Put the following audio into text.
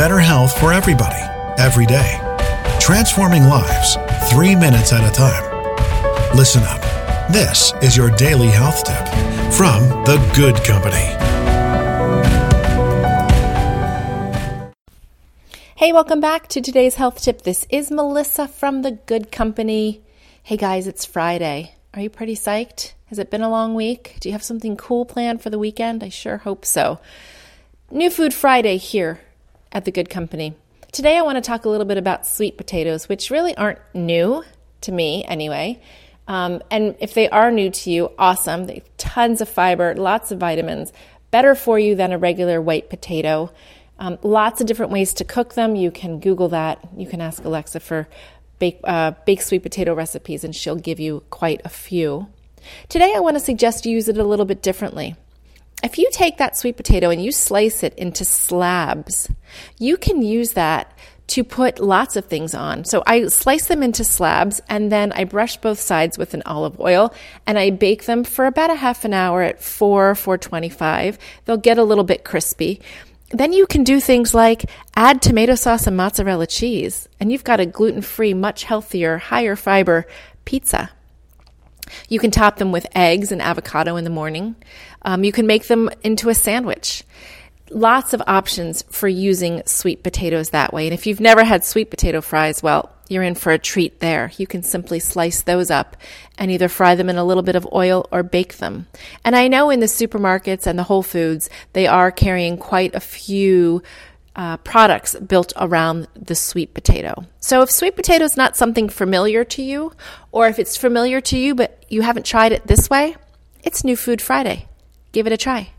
better health for everybody, every day. Transforming lives, three minutes at a time. Listen up. This is your daily health tip from The Good Company. Hey, welcome back to today's health tip. This is Melissa from The Good Company. Hey guys, it's Friday. Are you pretty psyched? Has it been a long week? Do you have something cool planned for the weekend? I sure hope so. New Food Friday here at the Good Company. Today I want to talk a little bit about sweet potatoes, which really aren't new to me anyway. Um, and if they are new to you, awesome. They have tons of fiber, lots of vitamins, better for you than a regular white potato. Um, lots of different ways to cook them. You can Google that. You can ask Alexa for bake, uh, baked sweet potato recipes, and she'll give you quite a few. Today, I want to suggest you use it a little bit differently. If you take that sweet potato and you slice it into slabs, you can use that to put lots of things on. So I slice them into slabs and then I brush both sides with an olive oil and I bake them for about a half an hour at 4 425. They'll get a little bit crispy. Then you can do things like add tomato sauce and mozzarella cheese and you've got a gluten-free, much healthier, higher fiber pizza. You can top them with eggs and avocado in the morning. Um, you can make them into a sandwich. Lots of options for using sweet potatoes that way. And if you've never had sweet potato fries, well, you're in for a treat there. You can simply slice those up and either fry them in a little bit of oil or bake them. And I know in the supermarkets and the Whole Foods, they are carrying quite a few uh, products built around the sweet potato. So, if sweet potato is not something familiar to you, or if it's familiar to you but you haven't tried it this way, it's New Food Friday. Give it a try.